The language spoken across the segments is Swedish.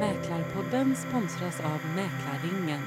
Mäklarpodden sponsras av Mäklarringen.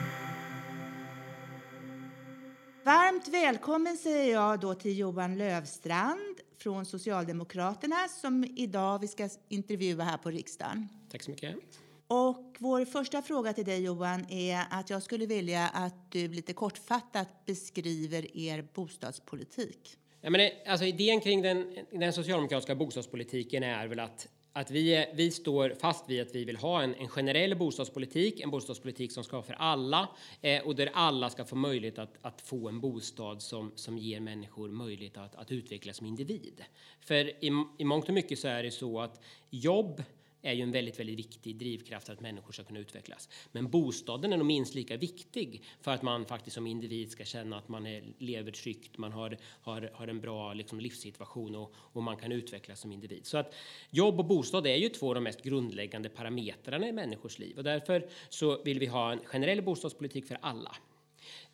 Varmt välkommen säger jag då till Johan Lövstrand från Socialdemokraterna som idag vi ska intervjua här på riksdagen. Tack så mycket. Och vår första fråga till dig Johan är att jag skulle vilja att du lite kortfattat beskriver er bostadspolitik. Ja, men det, alltså, idén kring den, den socialdemokratiska bostadspolitiken är väl att att vi, vi står fast vid att vi vill ha en, en generell bostadspolitik, en bostadspolitik som ska vara för alla eh, och där alla ska få möjlighet att, att få en bostad som, som ger människor möjlighet att, att utvecklas som individ. För i, i mångt och mycket så är det så att jobb är ju en väldigt, väldigt viktig drivkraft för att människor ska kunna utvecklas. Men bostaden är nog minst lika viktig för att man faktiskt som individ ska känna att man är, lever tryggt, man har, har, har en bra liksom, livssituation och, och man kan utvecklas som individ. Så att jobb och bostad är ju två av de mest grundläggande parametrarna i människors liv och därför så vill vi ha en generell bostadspolitik för alla.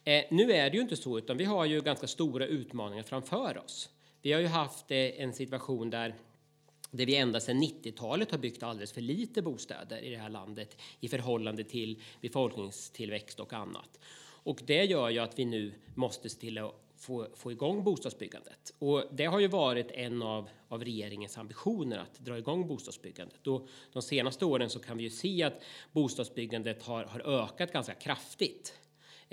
Eh, nu är det ju inte så, utan vi har ju ganska stora utmaningar framför oss. Vi har ju haft eh, en situation där där vi ända sedan 90-talet har byggt alldeles för lite bostäder i det här landet i förhållande till befolkningstillväxt och annat. Och det gör ju att vi nu måste se till att få, få igång bostadsbyggandet. Och det har ju varit en av, av regeringens ambitioner att dra igång bostadsbyggandet. Och de senaste åren så kan vi ju se att bostadsbyggandet har, har ökat ganska kraftigt.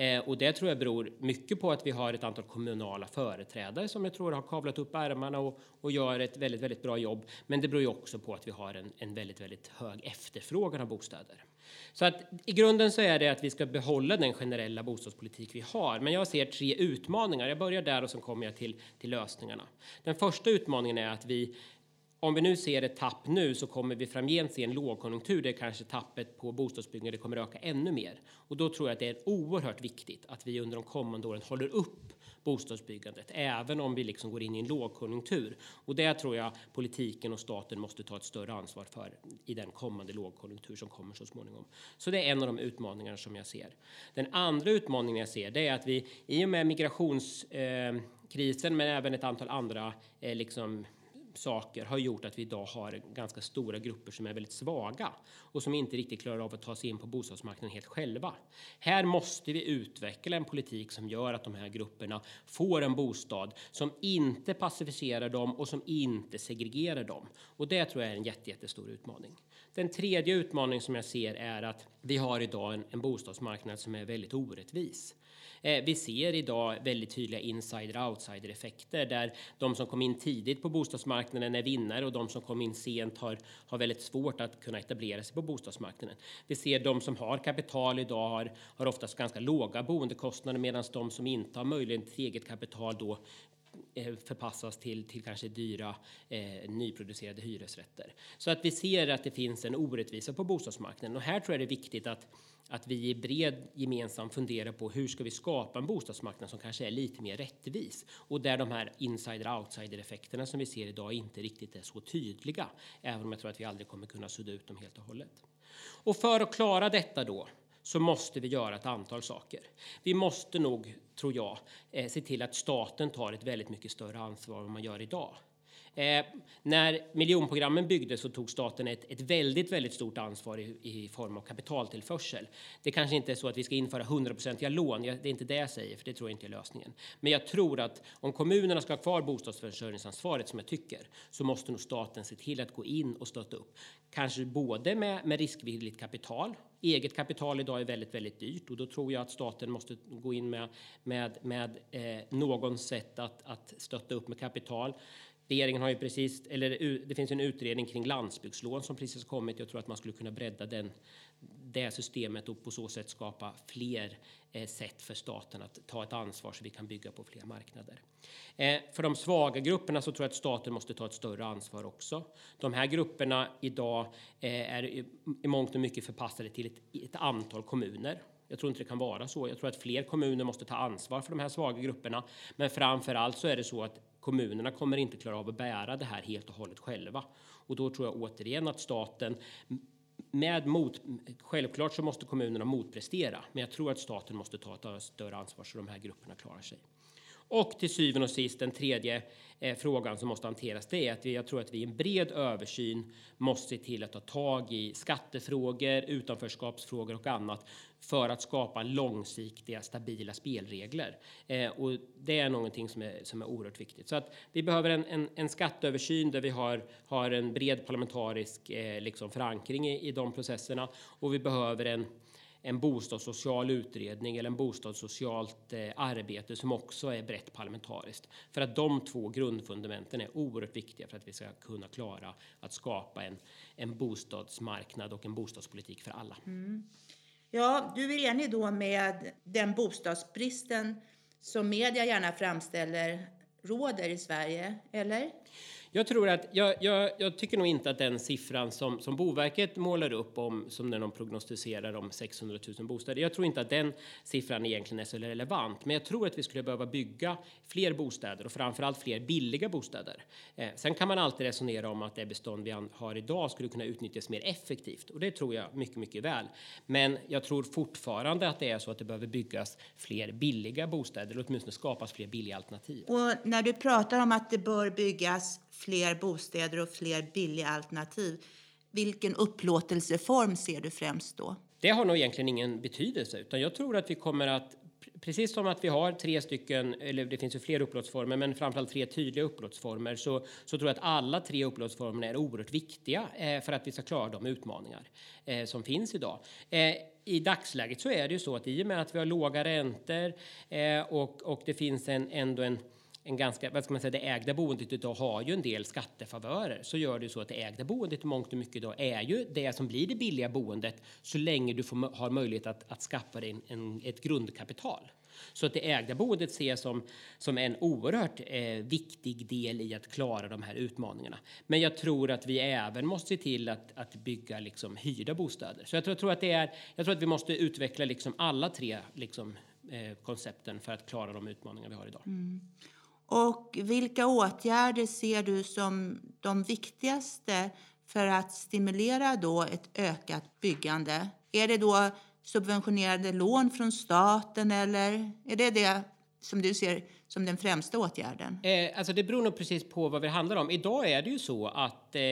Eh, och det tror jag beror mycket på att vi har ett antal kommunala företrädare som jag tror har kavlat upp ärmarna och, och gör ett väldigt, väldigt bra jobb. Men det beror ju också på att vi har en, en väldigt, väldigt hög efterfrågan av bostäder. Så att i grunden så är det att vi ska behålla den generella bostadspolitik vi har. Men jag ser tre utmaningar. Jag börjar där och sen kommer jag till, till lösningarna. Den första utmaningen är att vi om vi nu ser ett tapp nu så kommer vi framgent se en lågkonjunktur där kanske tappet på bostadsbyggande kommer öka ännu mer. Och då tror jag att det är oerhört viktigt att vi under de kommande åren håller upp bostadsbyggandet, även om vi liksom går in i en lågkonjunktur. Och det tror jag politiken och staten måste ta ett större ansvar för i den kommande lågkonjunktur som kommer så småningom. Så det är en av de utmaningar som jag ser. Den andra utmaningen jag ser det är att vi i och med migrationskrisen, eh, men även ett antal andra eh, liksom saker har gjort att vi idag har ganska stora grupper som är väldigt svaga och som inte riktigt klarar av att ta sig in på bostadsmarknaden helt själva. Här måste vi utveckla en politik som gör att de här grupperna får en bostad som inte passiviserar dem och som inte segregerar dem. Och det tror jag är en jättestor utmaning. Den tredje utmaningen som jag ser är att vi har idag en, en bostadsmarknad som är väldigt orättvis. Eh, vi ser idag väldigt tydliga insider-outsider-effekter där de som kom in tidigt på bostadsmarknaden är vinnare och de som kom in sent har, har väldigt svårt att kunna etablera sig på bostadsmarknaden. Vi ser de som har kapital idag har, har oftast ganska låga boendekostnader medan de som inte har möjlighet till eget kapital då Eh, förpassas till, till kanske dyra eh, nyproducerade hyresrätter. Så att vi ser att det finns en orättvisa på bostadsmarknaden och här tror jag det är viktigt att att vi i bred gemensam funderar på hur ska vi skapa en bostadsmarknad som kanske är lite mer rättvis och där de här insider-outsider effekterna som vi ser idag inte riktigt är så tydliga, även om jag tror att vi aldrig kommer kunna sudda ut dem helt och hållet. Och för att klara detta då så måste vi göra ett antal saker. Vi måste nog, tror jag, eh, se till att staten tar ett väldigt mycket större ansvar än man gör idag. Eh, när miljonprogrammen byggdes så tog staten ett, ett väldigt, väldigt stort ansvar i, i, form av kapitaltillförsel. Det kanske inte är så att vi ska införa hundraprocentiga lån. Det är inte det jag säger, för det tror jag inte är lösningen. Men jag tror att om kommunerna ska ha kvar bostadsförsörjningsansvaret som jag tycker så måste nog staten se till att gå in och stötta upp. Kanske både med, med riskvilligt kapital. Eget kapital idag är väldigt, väldigt dyrt och då tror jag att staten måste gå in med, med, med eh, någon sätt att, att stötta upp med kapital. Regeringen har ju precis, eller det finns en utredning kring landsbygdslån som precis kommit. Jag tror att man skulle kunna bredda den, det systemet och på så sätt skapa fler eh, sätt för staten att ta ett ansvar så vi kan bygga på fler marknader. Eh, för de svaga grupperna så tror jag att staten måste ta ett större ansvar också. De här grupperna idag eh, är i, i mångt och mycket förpassade till ett, ett antal kommuner. Jag tror inte det kan vara så. Jag tror att fler kommuner måste ta ansvar för de här svaga grupperna. Men framför allt så är det så att kommunerna kommer inte klara av att bära det här helt och hållet själva. Och då tror jag återigen att staten med mot, självklart så måste kommunerna motprestera, men jag tror att staten måste ta ett större ansvar så de här grupperna klarar sig. Och till syvende och sist den tredje eh, frågan som måste hanteras, det är att vi, jag tror att vi i en bred översyn måste se till att ta tag i skattefrågor, utanförskapsfrågor och annat för att skapa långsiktiga, stabila spelregler. Eh, och det är någonting som är, som är oerhört viktigt. Så att vi behöver en, en, en skatteöversyn där vi har, har en bred parlamentarisk eh, liksom förankring i, i de processerna och vi behöver en en bostadssocial utredning eller en bostadssocialt eh, arbete som också är brett parlamentariskt. För att de två grundfundamenten är oerhört viktiga för att vi ska kunna klara att skapa en, en bostadsmarknad och en bostadspolitik för alla. Mm. Ja, du är enig då med den bostadsbristen som media gärna framställer råder i Sverige, eller? Jag tror att jag, jag, jag, tycker nog inte att den siffran som, som Boverket målar upp om som när de prognostiserar om 600 000 bostäder. Jag tror inte att den siffran egentligen är så relevant, men jag tror att vi skulle behöva bygga fler bostäder och framförallt fler billiga bostäder. Eh, sen kan man alltid resonera om att det bestånd vi har idag skulle kunna utnyttjas mer effektivt och det tror jag mycket, mycket väl. Men jag tror fortfarande att det är så att det behöver byggas fler billiga bostäder eller åtminstone skapas fler billiga alternativ. Och när du pratar om att det bör byggas fler bostäder och fler billiga alternativ. Vilken upplåtelseform ser du främst då? Det har nog egentligen ingen betydelse, utan jag tror att vi kommer att precis som att vi har tre stycken, eller det finns ju fler upplåtsformer, men framförallt tre tydliga upplåtsformer, så, så tror jag att alla tre upplåtsformerna är oerhört viktiga eh, för att vi ska klara de utmaningar eh, som finns idag. Eh, I dagsläget så är det ju så att i och med att vi har låga räntor eh, och, och det finns en, ändå en en ganska, vad ska man säga, det ägda boendet idag har ju en del skattefavörer. Så gör det så att det ägda boendet i mångt och mycket idag är ju det som blir det billiga boendet så länge du får, har möjlighet att, att skaffa dig en, en, ett grundkapital. Så att det ägda boendet ses som, som en oerhört eh, viktig del i att klara de här utmaningarna. Men jag tror att vi även måste se till att, att bygga liksom hyrda bostäder. Så jag tror, jag tror, att, det är, jag tror att vi måste utveckla liksom alla tre liksom, eh, koncepten för att klara de utmaningar vi har idag. Mm. Och vilka åtgärder ser du som de viktigaste för att stimulera då ett ökat byggande? Är det då subventionerade lån från staten eller är det det som du ser som den främsta åtgärden? Eh, alltså det beror nog precis på vad det handlar om. Idag är det ju så att eh,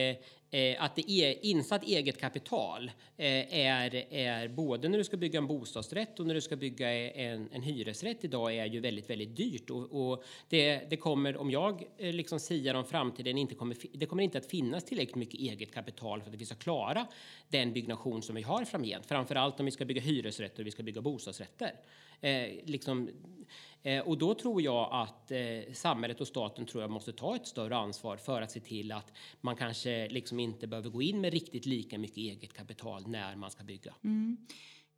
eh, att det är insatt eget kapital eh, är, är både när du ska bygga en bostadsrätt och när du ska bygga en, en hyresrätt idag är ju väldigt, väldigt dyrt och, och det, det kommer, om jag eh, liksom siar om framtiden, inte kommer, det kommer inte att finnas tillräckligt mycket eget kapital för att vi ska klara den byggnation som vi har framgent. Framförallt om vi ska bygga hyresrätter och vi ska bygga bostadsrätter. Eh, liksom, eh, och då tror jag att eh, samhället och staten tror jag måste ta ett större ansvar för att se till att man kanske liksom inte behöver gå in med riktigt lika mycket eget kapital när man ska bygga. Mm.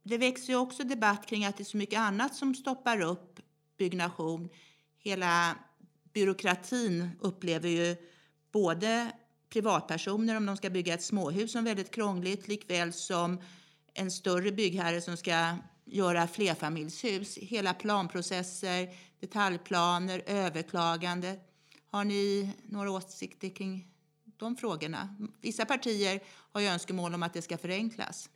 Det växer ju också debatt kring att det är så mycket annat som stoppar upp byggnation. Hela byråkratin upplever ju både privatpersoner om de ska bygga ett småhus som väldigt krångligt likväl som en större byggherre som ska göra flerfamiljshus. Hela planprocesser, detaljplaner, överklagande. Har ni några åsikter kring de frågorna? Vissa partier har ju önskemål om att det ska förenklas.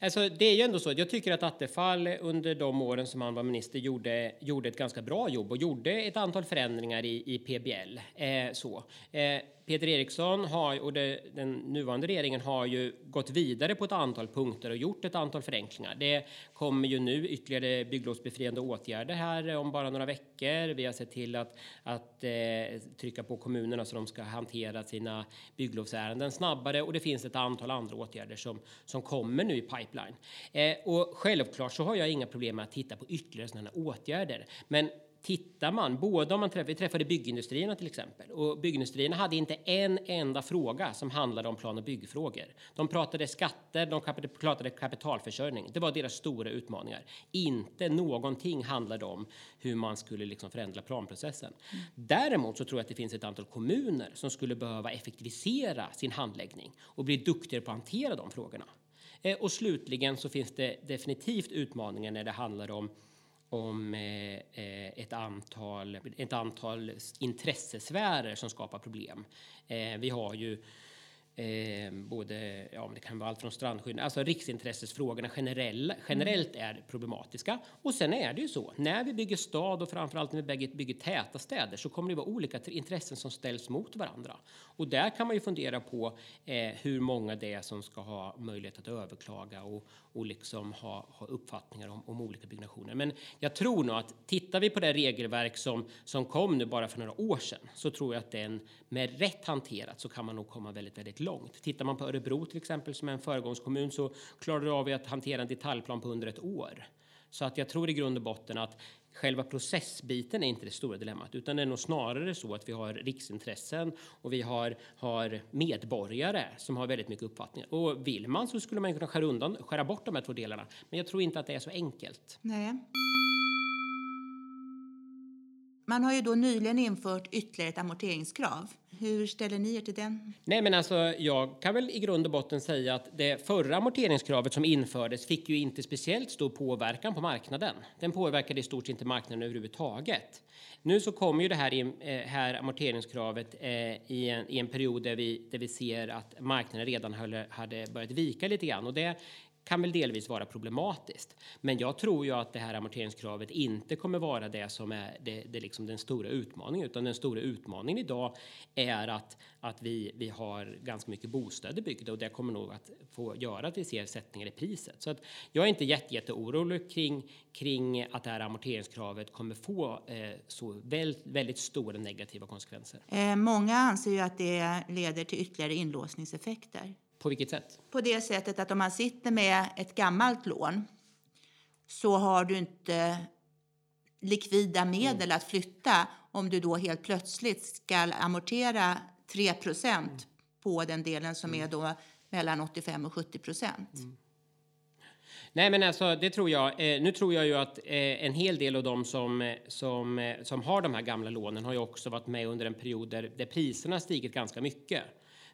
Alltså, det är ju ändå så jag tycker att Attefall under de åren som han var minister gjorde, gjorde ett ganska bra jobb och gjorde ett antal förändringar i, i PBL. Eh, så. Eh, Peter Eriksson har, och det, den nuvarande regeringen har ju gått vidare på ett antal punkter och gjort ett antal förenklingar. Det kommer ju nu ytterligare bygglovsbefriande åtgärder här om bara några veckor. Vi har sett till att, att eh, trycka på kommunerna så de ska hantera sina bygglovsärenden snabbare och det finns ett antal andra åtgärder som, som kommer nu i pipeline. Eh, och självklart så har jag inga problem med att titta på ytterligare sådana åtgärder. Men tittar man, både om man träffade, vi träffade byggindustrierna till exempel och byggindustrierna hade inte en enda fråga som handlade om plan och byggfrågor. De pratade skatter, de pratade kapitalförsörjning. Det var deras stora utmaningar. Inte någonting handlade om hur man skulle liksom förändra planprocessen. Däremot så tror jag att det finns ett antal kommuner som skulle behöva effektivisera sin handläggning och bli duktigare på att hantera de frågorna. Eh, och slutligen så finns det definitivt utmaningar när det handlar om om eh, eh, ett, antal, ett antal intressesfärer som skapar problem. Eh, vi har ju Eh, både, ja, det kan vara allt från strandskydd, alltså riksintressesfrågorna generell, generellt är problematiska. Och sen är det ju så, när vi bygger stad och framförallt när vi bygger, bygger täta städer så kommer det vara olika intressen som ställs mot varandra. Och där kan man ju fundera på eh, hur många det är som ska ha möjlighet att överklaga och, och liksom ha, ha uppfattningar om, om olika byggnationer. Men jag tror nog att tittar vi på det regelverk som, som kom nu bara för några år sedan så tror jag att den med rätt hanterat så kan man nog komma väldigt, väldigt långt. Tittar man på Örebro till exempel som är en föregångskommun så klarar du av att hantera en detaljplan på under ett år. Så att jag tror i grund och botten att själva processbiten är inte det stora dilemmat, utan det är nog snarare så att vi har riksintressen och vi har, har medborgare som har väldigt mycket uppfattningar. Och vill man så skulle man kunna skära, undan, skära bort de här två delarna. Men jag tror inte att det är så enkelt. Nej. Man har ju då nyligen infört ytterligare ett amorteringskrav. Hur ställer ni er till den? Nej, men alltså, jag kan väl i grund och botten säga att det förra amorteringskravet som infördes fick ju inte speciellt stor påverkan på marknaden. Den påverkade i stort sett inte marknaden överhuvudtaget. Nu så kommer ju det här, eh, här amorteringskravet eh, i, en, i en period där vi, där vi ser att marknaden redan hade, hade börjat vika lite grann och det kan väl delvis vara problematiskt. Men jag tror ju att det här amorteringskravet inte kommer vara det som är det, det liksom den stora utmaningen, utan den stora utmaningen idag är att, att vi, vi har ganska mycket bostäder byggda och det kommer nog att få göra att vi ser sättningar i priset. Så att jag är inte jätte, jätte orolig kring, kring att det här amorteringskravet kommer få eh, så väldigt, väldigt stora negativa konsekvenser. Eh, många anser ju att det leder till ytterligare inlåsningseffekter. På vilket sätt? På det sättet att om man sitter med ett gammalt lån så har du inte likvida medel mm. att flytta om du då helt plötsligt ska amortera 3 procent på den delen som mm. är då mellan 85 och 70 procent. Mm. Nej, men alltså, det tror jag. Eh, nu tror jag ju att eh, en hel del av dem som, som, eh, som har de här gamla lånen har ju också varit med under en period där, där priserna stigit ganska mycket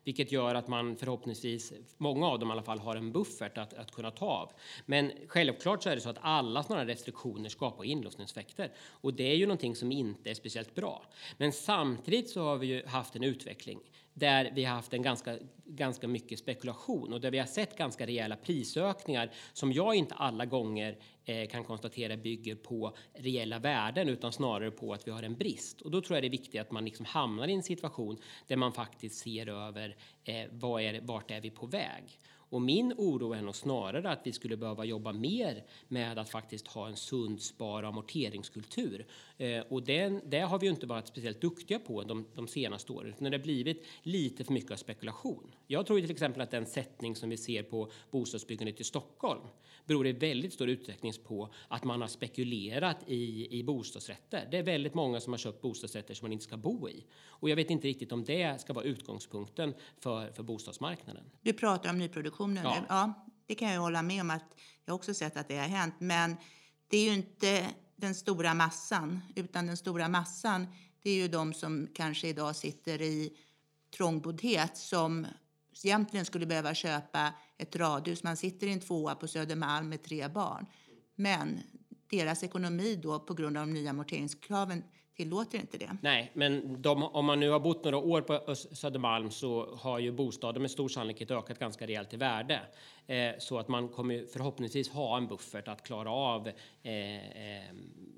vilket gör att man förhoppningsvis, många av dem i alla fall, har en buffert att, att kunna ta av. Men självklart så är det så att alla sådana restriktioner skapar inlåsningseffekter och det är ju någonting som inte är speciellt bra. Men samtidigt så har vi ju haft en utveckling där vi har haft en ganska, ganska mycket spekulation och där vi har sett ganska rejäla prisökningar som jag inte alla gånger eh, kan konstatera bygger på reella värden utan snarare på att vi har en brist. Och då tror jag det är viktigt att man liksom hamnar i en situation där man faktiskt ser över eh, vad är, vart är vi på väg. Och min oro är nog snarare att vi skulle behöva jobba mer med att faktiskt ha en sund spar och amorteringskultur. Eh, och den, det har vi ju inte varit speciellt duktiga på de, de senaste åren, när det har blivit lite för mycket av spekulation. Jag tror till exempel att den sättning som vi ser på bostadsbyggandet i Stockholm beror i väldigt stor utsträckning på att man har spekulerat i, i bostadsrätter. Det är väldigt många som har köpt bostadsrätter som man inte ska bo i. Och jag vet inte riktigt om det ska vara utgångspunkten för, för bostadsmarknaden. Du pratar om nyproduktionen ja. Ja, det kan jag hålla med om att jag också sett att det har hänt. Men det är ju inte den stora massan, utan den stora massan det är ju de som kanske idag sitter i trångboddhet som egentligen skulle behöva köpa ett radhus. Man sitter i en tvåa på Södermalm med tre barn. Men deras ekonomi då på grund av de nya amorteringskraven tillåter inte det. Nej, men de, om man nu har bott några år på Södermalm så har ju bostaden med stor sannolikhet ökat ganska rejält i värde. Eh, så att man kommer förhoppningsvis ha en buffert att klara av eh, eh,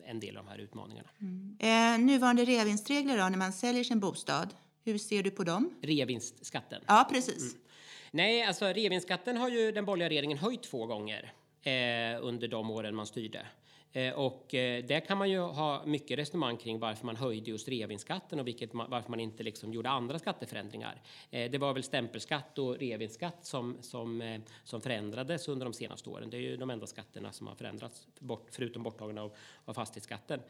en del av de här utmaningarna. Mm. Eh, nuvarande reavinstregler då, när man säljer sin bostad, hur ser du på dem? Reavinstskatten? Ja, precis. Mm. Nej, alltså reavinstskatten har ju den borgerliga regeringen höjt två gånger eh, under de åren man styrde. Eh, och eh, där kan man ju ha mycket resonemang kring varför man höjde just reavinstskatten och vilket varför man inte liksom gjorde andra skatteförändringar. Eh, det var väl stämpelskatt och reavinstskatt som, som, som förändrades under de senaste åren. Det är ju de enda skatterna som har förändrats, bort, förutom borttagande av, av fastighetsskatten.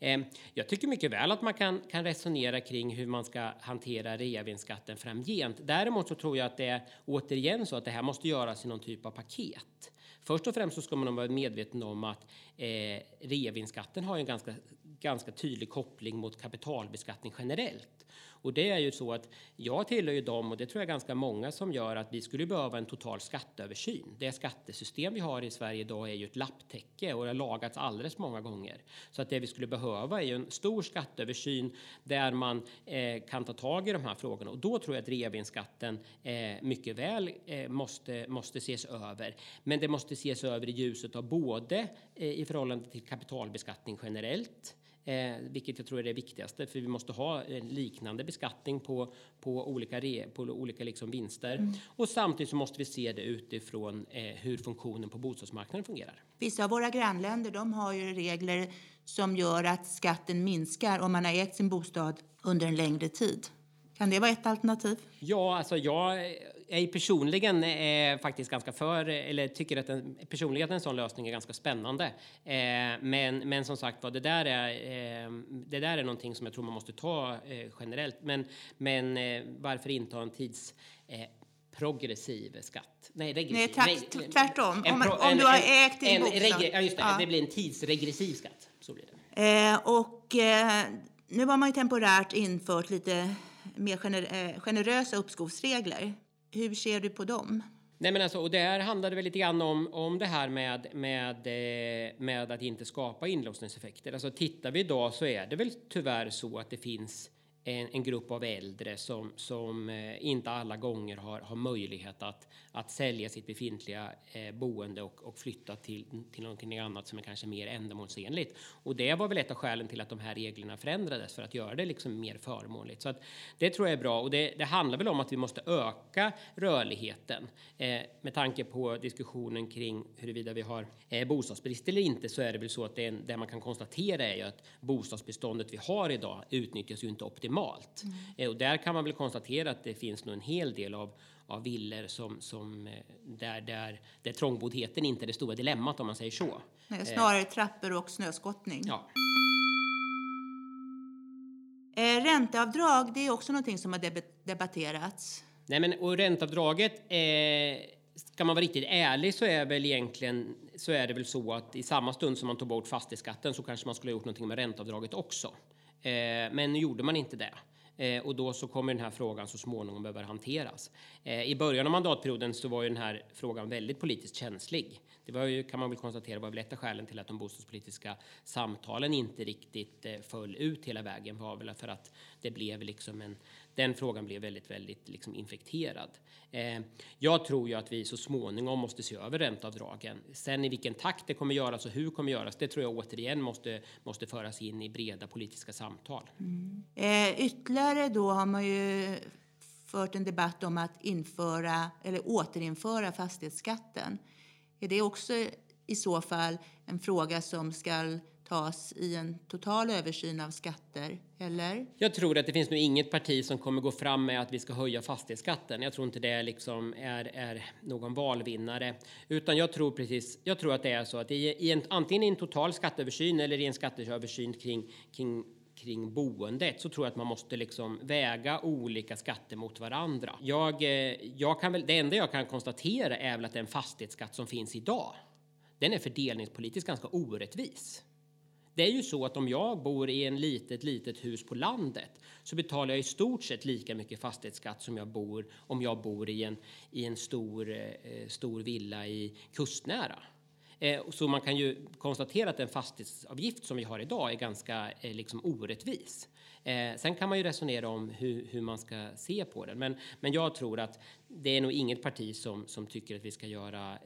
Ehm, jag tycker mycket väl att man kan, kan resonera kring hur man ska hantera reavinstskatten framgent. Däremot så tror jag att det är återigen så att det här måste göras i någon typ av paket. Först och främst så ska man vara medveten om att eh, reavinstskatten har en ganska, ganska tydlig koppling mot kapitalbeskattning generellt. Och det är ju så att jag tillhör ju dem och det tror jag ganska många som gör att vi skulle behöva en total skatteöversyn. Det skattesystem vi har i Sverige idag är ju ett lapptäcke och det har lagats alldeles många gånger. Så att det vi skulle behöva är ju en stor skatteöversyn där man eh, kan ta tag i de här frågorna och då tror jag att reavinstskatten eh, mycket väl eh, måste, måste ses över. Men det måste ses över i ljuset av både eh, i förhållande till kapitalbeskattning generellt Eh, vilket jag tror är det viktigaste, för vi måste ha en liknande beskattning på, på olika, re, på olika liksom vinster. Mm. Och samtidigt så måste vi se det utifrån eh, hur funktionen på bostadsmarknaden fungerar. Vissa av våra grannländer de har ju regler som gör att skatten minskar om man har ägt sin bostad under en längre tid. Kan det vara ett alternativ? Ja, alltså jag är personligen är faktiskt ganska för, eller tycker att en, personligen en sån lösning är ganska spännande. Eh, men, men som sagt var, det där är, eh, det där är någonting som jag tror man måste ta eh, generellt. Men, men eh, varför inte ha en tids eh, progressiv skatt. Nej, regressiv. Nej, tvärtom. Om, man, om en, du har ägt din bostad. Ja, just det. Ja. Det blir en tidsregressiv skatt. Så blir det. Eh, och eh, nu har man ju temporärt infört lite mer gener eh, generösa uppskovsregler. Hur ser du på dem? Nej, men alltså, och där handlar det väl lite grann om, om det här med, med, eh, med att inte skapa inlåsningseffekter. Alltså, tittar vi idag så är det väl tyvärr så att det finns en, en grupp av äldre som, som eh, inte alla gånger har, har möjlighet att, att sälja sitt befintliga eh, boende och, och flytta till, till någonting annat som är kanske mer ändamålsenligt. Och det var väl ett av skälen till att de här reglerna förändrades för att göra det liksom mer förmånligt. Så att det tror jag är bra och det, det handlar väl om att vi måste öka rörligheten. Eh, med tanke på diskussionen kring huruvida vi har eh, bostadsbrist eller inte så är det väl så att det, det man kan konstatera är ju att bostadsbeståndet vi har idag utnyttjas ju inte optimalt. Mm. Eh, och där kan man väl konstatera att det finns nog en hel del av av villor som, som eh, där, där, där trångboddheten inte är det stora dilemmat om man säger så. Nej, snarare eh. trappor och snöskottning. Ja. Eh, ränteavdrag, det är också någonting som har debatterats. Nej, men och ränteavdraget, eh, ska man vara riktigt ärlig så är väl egentligen så är det väl så att i samma stund som man tog bort fastighetsskatten så kanske man skulle ha gjort någonting med ränteavdraget också. Eh, men nu gjorde man inte det. Eh, och då så kommer den här frågan så småningom behöva hanteras. Eh, I början av mandatperioden så var ju den här frågan väldigt politiskt känslig. Det var ju, kan man väl konstatera, var väl ett av skälen till att de bostadspolitiska samtalen inte riktigt eh, föll ut hela vägen var väl för att det blev liksom en, den frågan blev väldigt, väldigt liksom infekterad. Eh, jag tror ju att vi så småningom måste se över ränteavdragen. Sen i vilken takt det kommer göras och hur det kommer göras, det tror jag återigen måste, måste föras in i breda politiska samtal. Mm. Eh, ytterligare då har man ju fört en debatt om att införa eller återinföra fastighetsskatten. Är det också i så fall en fråga som ska tas i en total översyn av skatter, eller? Jag tror att det finns nog inget parti som kommer gå fram med att vi ska höja fastighetsskatten. Jag tror inte det liksom är, är någon valvinnare, utan jag tror precis. Jag tror att det är så att i, i en, antingen i en total skatteöversyn eller i en skatteöversyn kring, kring kring boendet så tror jag att man måste liksom väga olika skatter mot varandra. Jag, eh, jag kan väl, det enda jag kan konstatera är väl att den fastighetsskatt som finns idag, den är fördelningspolitiskt ganska orättvis. Det är ju så att om jag bor i en litet, litet hus på landet så betalar jag i stort sett lika mycket fastighetsskatt som jag bor om jag bor i en, i en stor, eh, stor villa i kustnära. Eh, så man kan ju konstatera att den fastighetsavgift som vi har idag är ganska eh, liksom orättvis. Eh, sen kan man ju resonera om hur, hur, man ska se på den. Men, men jag tror att det är nog inget parti som, som tycker att vi ska göra eh,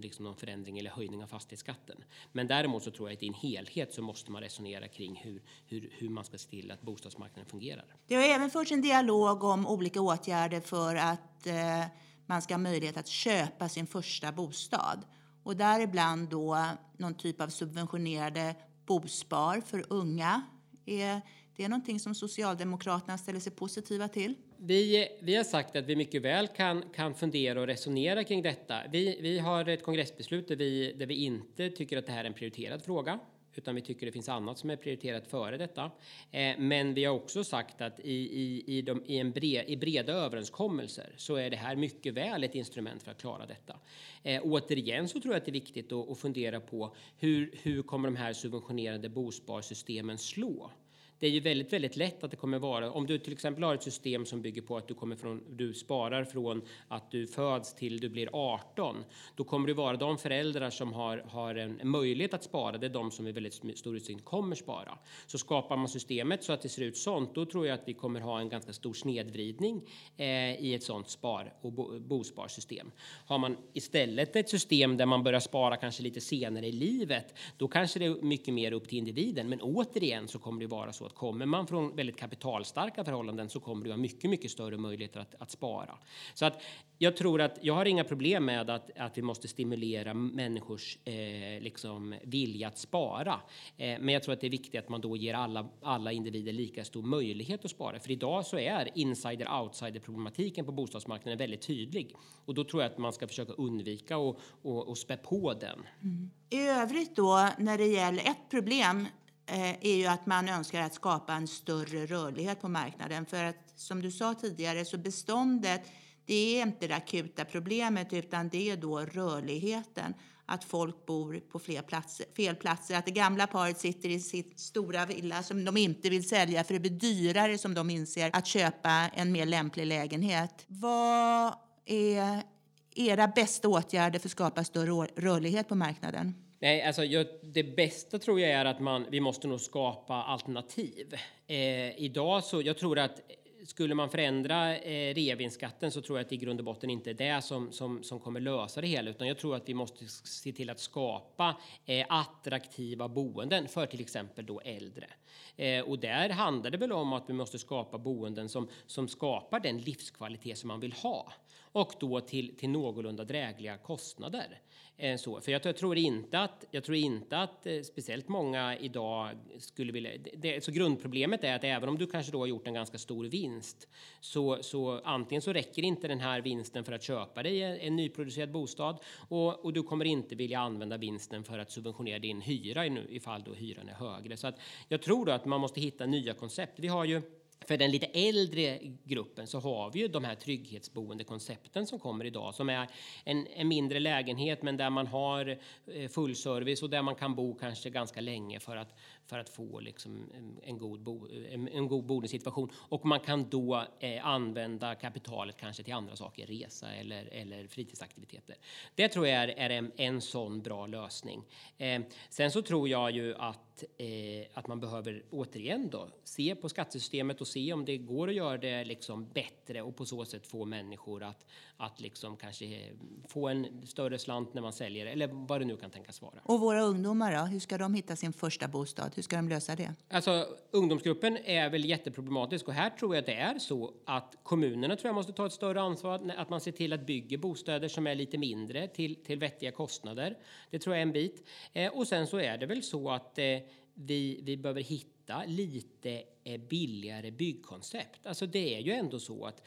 liksom någon förändring eller höjning av fastighetsskatten. Men däremot så tror jag att i en helhet så måste man resonera kring hur, hur, hur man ska se till att bostadsmarknaden fungerar. Det har även förts en dialog om olika åtgärder för att eh, man ska ha möjlighet att köpa sin första bostad. Och däribland då någon typ av subventionerade bospar för unga. Är det är någonting som Socialdemokraterna ställer sig positiva till? Vi, vi har sagt att vi mycket väl kan, kan fundera och resonera kring detta. Vi, vi har ett kongressbeslut där vi, där vi inte tycker att det här är en prioriterad fråga utan vi tycker det finns annat som är prioriterat före detta. Eh, men vi har också sagt att i, i, i, de, i, en bre, i breda överenskommelser så är det här mycket väl ett instrument för att klara detta. Eh, återigen så tror jag att det är viktigt att, att fundera på hur, hur kommer de här subventionerade bosparsystemen slå? Det är ju väldigt, väldigt lätt att det kommer vara om du till exempel har ett system som bygger på att du kommer från, du sparar från att du föds till du blir 18. Då kommer det vara de föräldrar som har, har en, möjlighet att spara. Det är de som i väldigt stor utsträckning kommer spara. Så skapar man systemet så att det ser ut sånt, då tror jag att vi kommer ha en ganska stor snedvridning eh, i ett sånt spar och bo, bosparsystem. Har man istället ett system där man börjar spara kanske lite senare i livet, då kanske det är mycket mer upp till individen. Men återigen så kommer det vara så att kommer man från väldigt kapitalstarka förhållanden så kommer du ha mycket, mycket större möjligheter att, att spara. Så att jag tror att jag har inga problem med att, att vi måste stimulera människors eh, liksom vilja att spara. Eh, men jag tror att det är viktigt att man då ger alla, alla individer lika stor möjlighet att spara. För idag så är insider-outsider problematiken på bostadsmarknaden väldigt tydlig. Och då tror jag att man ska försöka undvika och, och, och spä på den. Mm. I övrigt då, när det gäller ett problem Eh, är ju att man önskar att skapa en större rörlighet på marknaden. För att som du sa tidigare så beståndet det är inte det akuta problemet utan det är då rörligheten. Att folk bor på fler platser, fel platser. Att det gamla paret sitter i sitt stora villa som de inte vill sälja för det blir dyrare som de inser att köpa en mer lämplig lägenhet. Vad är era bästa åtgärder för att skapa större rörlighet på marknaden? Nej, alltså jag, det bästa tror jag är att man, vi måste nog skapa alternativ. Eh, idag så, jag tror att eh, skulle man förändra eh, reavinstskatten så tror jag att det i grund och botten inte är det som, som, som kommer lösa det hela, utan jag tror att vi måste se till att skapa eh, attraktiva boenden för till exempel då äldre. Eh, och där handlar det väl om att vi måste skapa boenden som, som skapar den livskvalitet som man vill ha och då till, till någorlunda drägliga kostnader. Eh, så, för jag, tror inte att, jag tror inte att eh, speciellt många idag skulle vilja... Det, så grundproblemet är att även om du kanske då har gjort en ganska stor vinst så, så antingen så räcker inte den här vinsten för att köpa dig en, en nyproducerad bostad och, och, du kommer inte vilja använda vinsten för att subventionera din hyra ifall då hyran är högre. Så att jag tror då att man måste hitta nya koncept. Vi har ju för den lite äldre gruppen så har vi ju de här trygghetsboendekoncepten som kommer idag som är en, en mindre lägenhet men där man har eh, full service och där man kan bo kanske ganska länge för att för att få liksom en, god bo, en, en god boendesituation. Och man kan då eh, använda kapitalet kanske till andra saker, resa eller, eller fritidsaktiviteter. Det tror jag är, är en, en sån bra lösning. Eh, sen så tror jag ju att, eh, att man behöver återigen då se på skattesystemet och se om det går att göra det liksom bättre och på så sätt få människor att, att liksom kanske eh, få en större slant när man säljer eller vad det nu kan tänkas vara. Och våra ungdomar då? Hur ska de hitta sin första bostad? Hur ska de lösa det? Alltså, ungdomsgruppen är väl jätteproblematisk och här tror jag att det är så att kommunerna tror jag måste ta ett större ansvar, att man ser till att bygga bostäder som är lite mindre till, till vettiga kostnader. Det tror jag är en bit. Eh, och sen så är det väl så att eh, vi, vi behöver hitta lite eh, billigare byggkoncept. Alltså det är ju ändå så att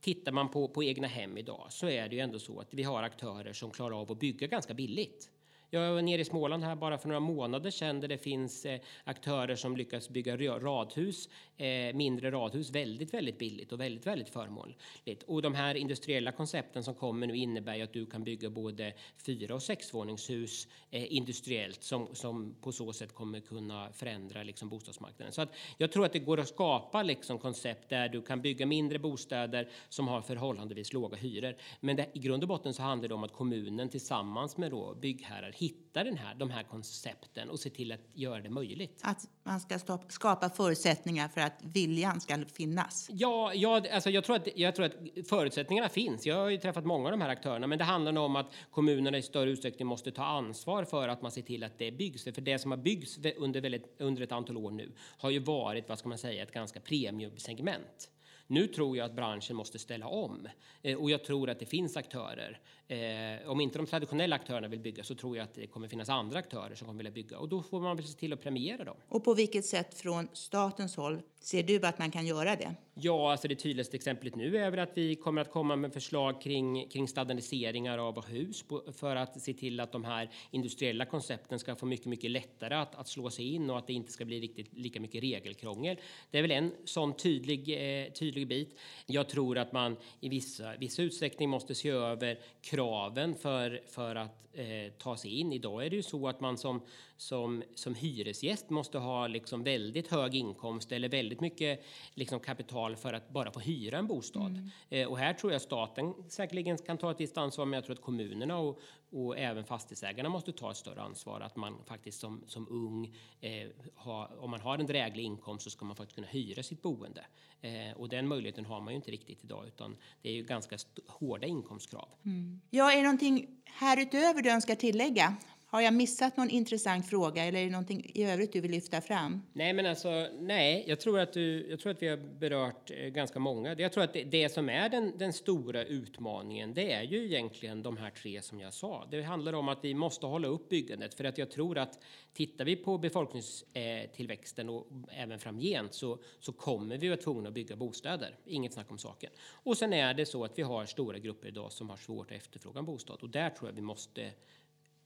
tittar man på, på egna hem idag så är det ju ändå så att vi har aktörer som klarar av att bygga ganska billigt. Jag var nere i Småland här bara för några månader sedan där det finns eh, aktörer som lyckas bygga radhus, eh, mindre radhus väldigt, väldigt billigt och väldigt, väldigt förmånligt. Och de här industriella koncepten som kommer nu innebär ju att du kan bygga både fyra och sexvåningshus eh, industriellt som, som på så sätt kommer kunna förändra liksom, bostadsmarknaden. Så att jag tror att det går att skapa liksom, koncept där du kan bygga mindre bostäder som har förhållandevis låga hyror. Men det, i grund och botten så handlar det om att kommunen tillsammans med då byggherrar hitta den här, de här koncepten och se till att göra det möjligt. Att man ska skapa förutsättningar för att viljan ska finnas? Ja, ja alltså jag, tror att, jag tror att förutsättningarna finns. Jag har ju träffat många av de här aktörerna, men det handlar om att kommunerna i större utsträckning måste ta ansvar för att man ser till att det byggs. För det som har byggts under, väldigt, under ett antal år nu har ju varit, vad ska man säga, ett ganska premiumsegment. Nu tror jag att branschen måste ställa om eh, och jag tror att det finns aktörer. Eh, om inte de traditionella aktörerna vill bygga så tror jag att det kommer finnas andra aktörer som kommer vilja bygga och då får man väl se till att premiera dem. Och på vilket sätt från statens håll ser du att man kan göra det? Ja, alltså det tydligaste exemplet nu är väl att vi kommer att komma med förslag kring, kring standardiseringar av hus på, för att se till att de här industriella koncepten ska få mycket, mycket lättare att, att slå sig in och att det inte ska bli riktigt lika mycket regelkrångel. Det är väl en sån tydlig, eh, tydlig bit. Jag tror att man i vissa, vissa utsträckning måste se över kraven för, för att eh, ta sig in. Idag är det ju så att man som, som, som hyresgäst måste ha liksom väldigt hög inkomst eller väldigt mycket liksom kapital för att bara få hyra en bostad. Mm. Eh, och här tror jag staten säkerligen kan ta ett visst ansvar, men jag tror att kommunerna och, och även fastighetsägarna måste ta ett större ansvar. Att man faktiskt som, som ung, eh, ha, om man har en dräglig inkomst så ska man faktiskt kunna hyra sitt boende. Eh, och den möjligheten har man ju inte riktigt idag utan det är ju ganska hårda inkomstkrav. Mm. Ja, är det någonting härutöver du önskar tillägga? Har jag missat någon intressant fråga eller är det någonting i övrigt du vill lyfta fram? Nej, men alltså nej, jag tror att, du, jag tror att vi har berört eh, ganska många. Jag tror att det, det, som är den, den stora utmaningen, det är ju egentligen de här tre som jag sa. Det handlar om att vi måste hålla upp byggandet för att jag tror att tittar vi på befolkningstillväxten och även framgent så, så kommer vi vara tvungna att bygga bostäder. Inget snack om saken. Och sen är det så att vi har stora grupper idag som har svårt att efterfråga en bostad och där tror jag vi måste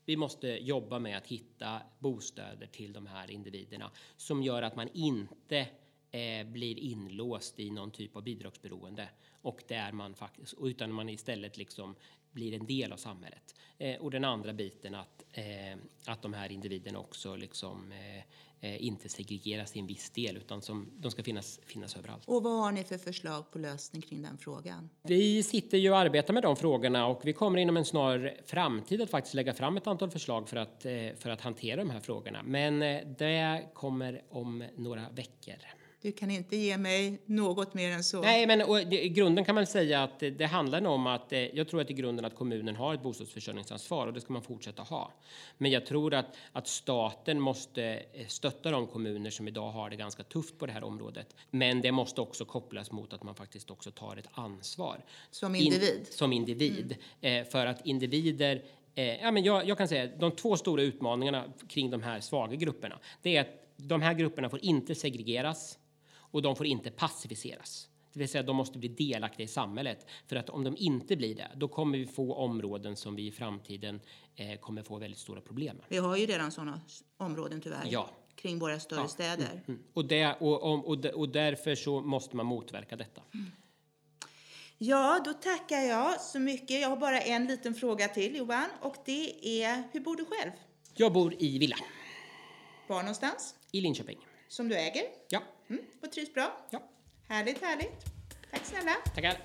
vi måste jobba med att hitta bostäder till de här individerna som gör att man inte eh, blir inlåst i någon typ av bidragsberoende och där man faktiskt utan man istället liksom blir en del av samhället. Eh, och den andra biten att eh, att de här individerna också liksom eh, Eh, inte segregeras i en viss del utan som de ska finnas, finnas överallt. Och vad har ni för förslag på lösning kring den frågan? Vi sitter ju och arbetar med de frågorna och vi kommer inom en snar framtid att faktiskt lägga fram ett antal förslag för att, eh, för att hantera de här frågorna. Men eh, det kommer om några veckor. Du kan inte ge mig något mer än så. Nej, men och, i grunden kan man säga att det, det handlar om att eh, jag tror att i grunden att kommunen har ett bostadsförsörjningsansvar och det ska man fortsätta ha. Men jag tror att, att staten måste eh, stötta de kommuner som idag har det ganska tufft på det här området. Men det måste också kopplas mot att man faktiskt också tar ett ansvar. Som individ? In, som individ. Mm. Eh, för att individer ja, men jag, jag kan säga de två stora utmaningarna kring de här svaga grupperna. Det är att de här grupperna får inte segregeras och de får inte passiviseras. Det vill säga de måste bli delaktiga i samhället. För att om de inte blir det, då kommer vi få områden som vi i framtiden eh, kommer få väldigt stora problem med. Vi har ju redan sådana områden tyvärr. Ja. Kring våra större ja. städer. Mm, mm. Och, det, och, och, och, därför så måste man motverka detta. Mm. Ja, då tackar jag så mycket. Jag har bara en liten fråga till Johan och det är, hur bor du själv? Jag bor i villa. Var någonstans? I Linköping. Som du äger? Ja. Mm, och trivs bra? Ja. Härligt, härligt. Tack snälla. Tackar.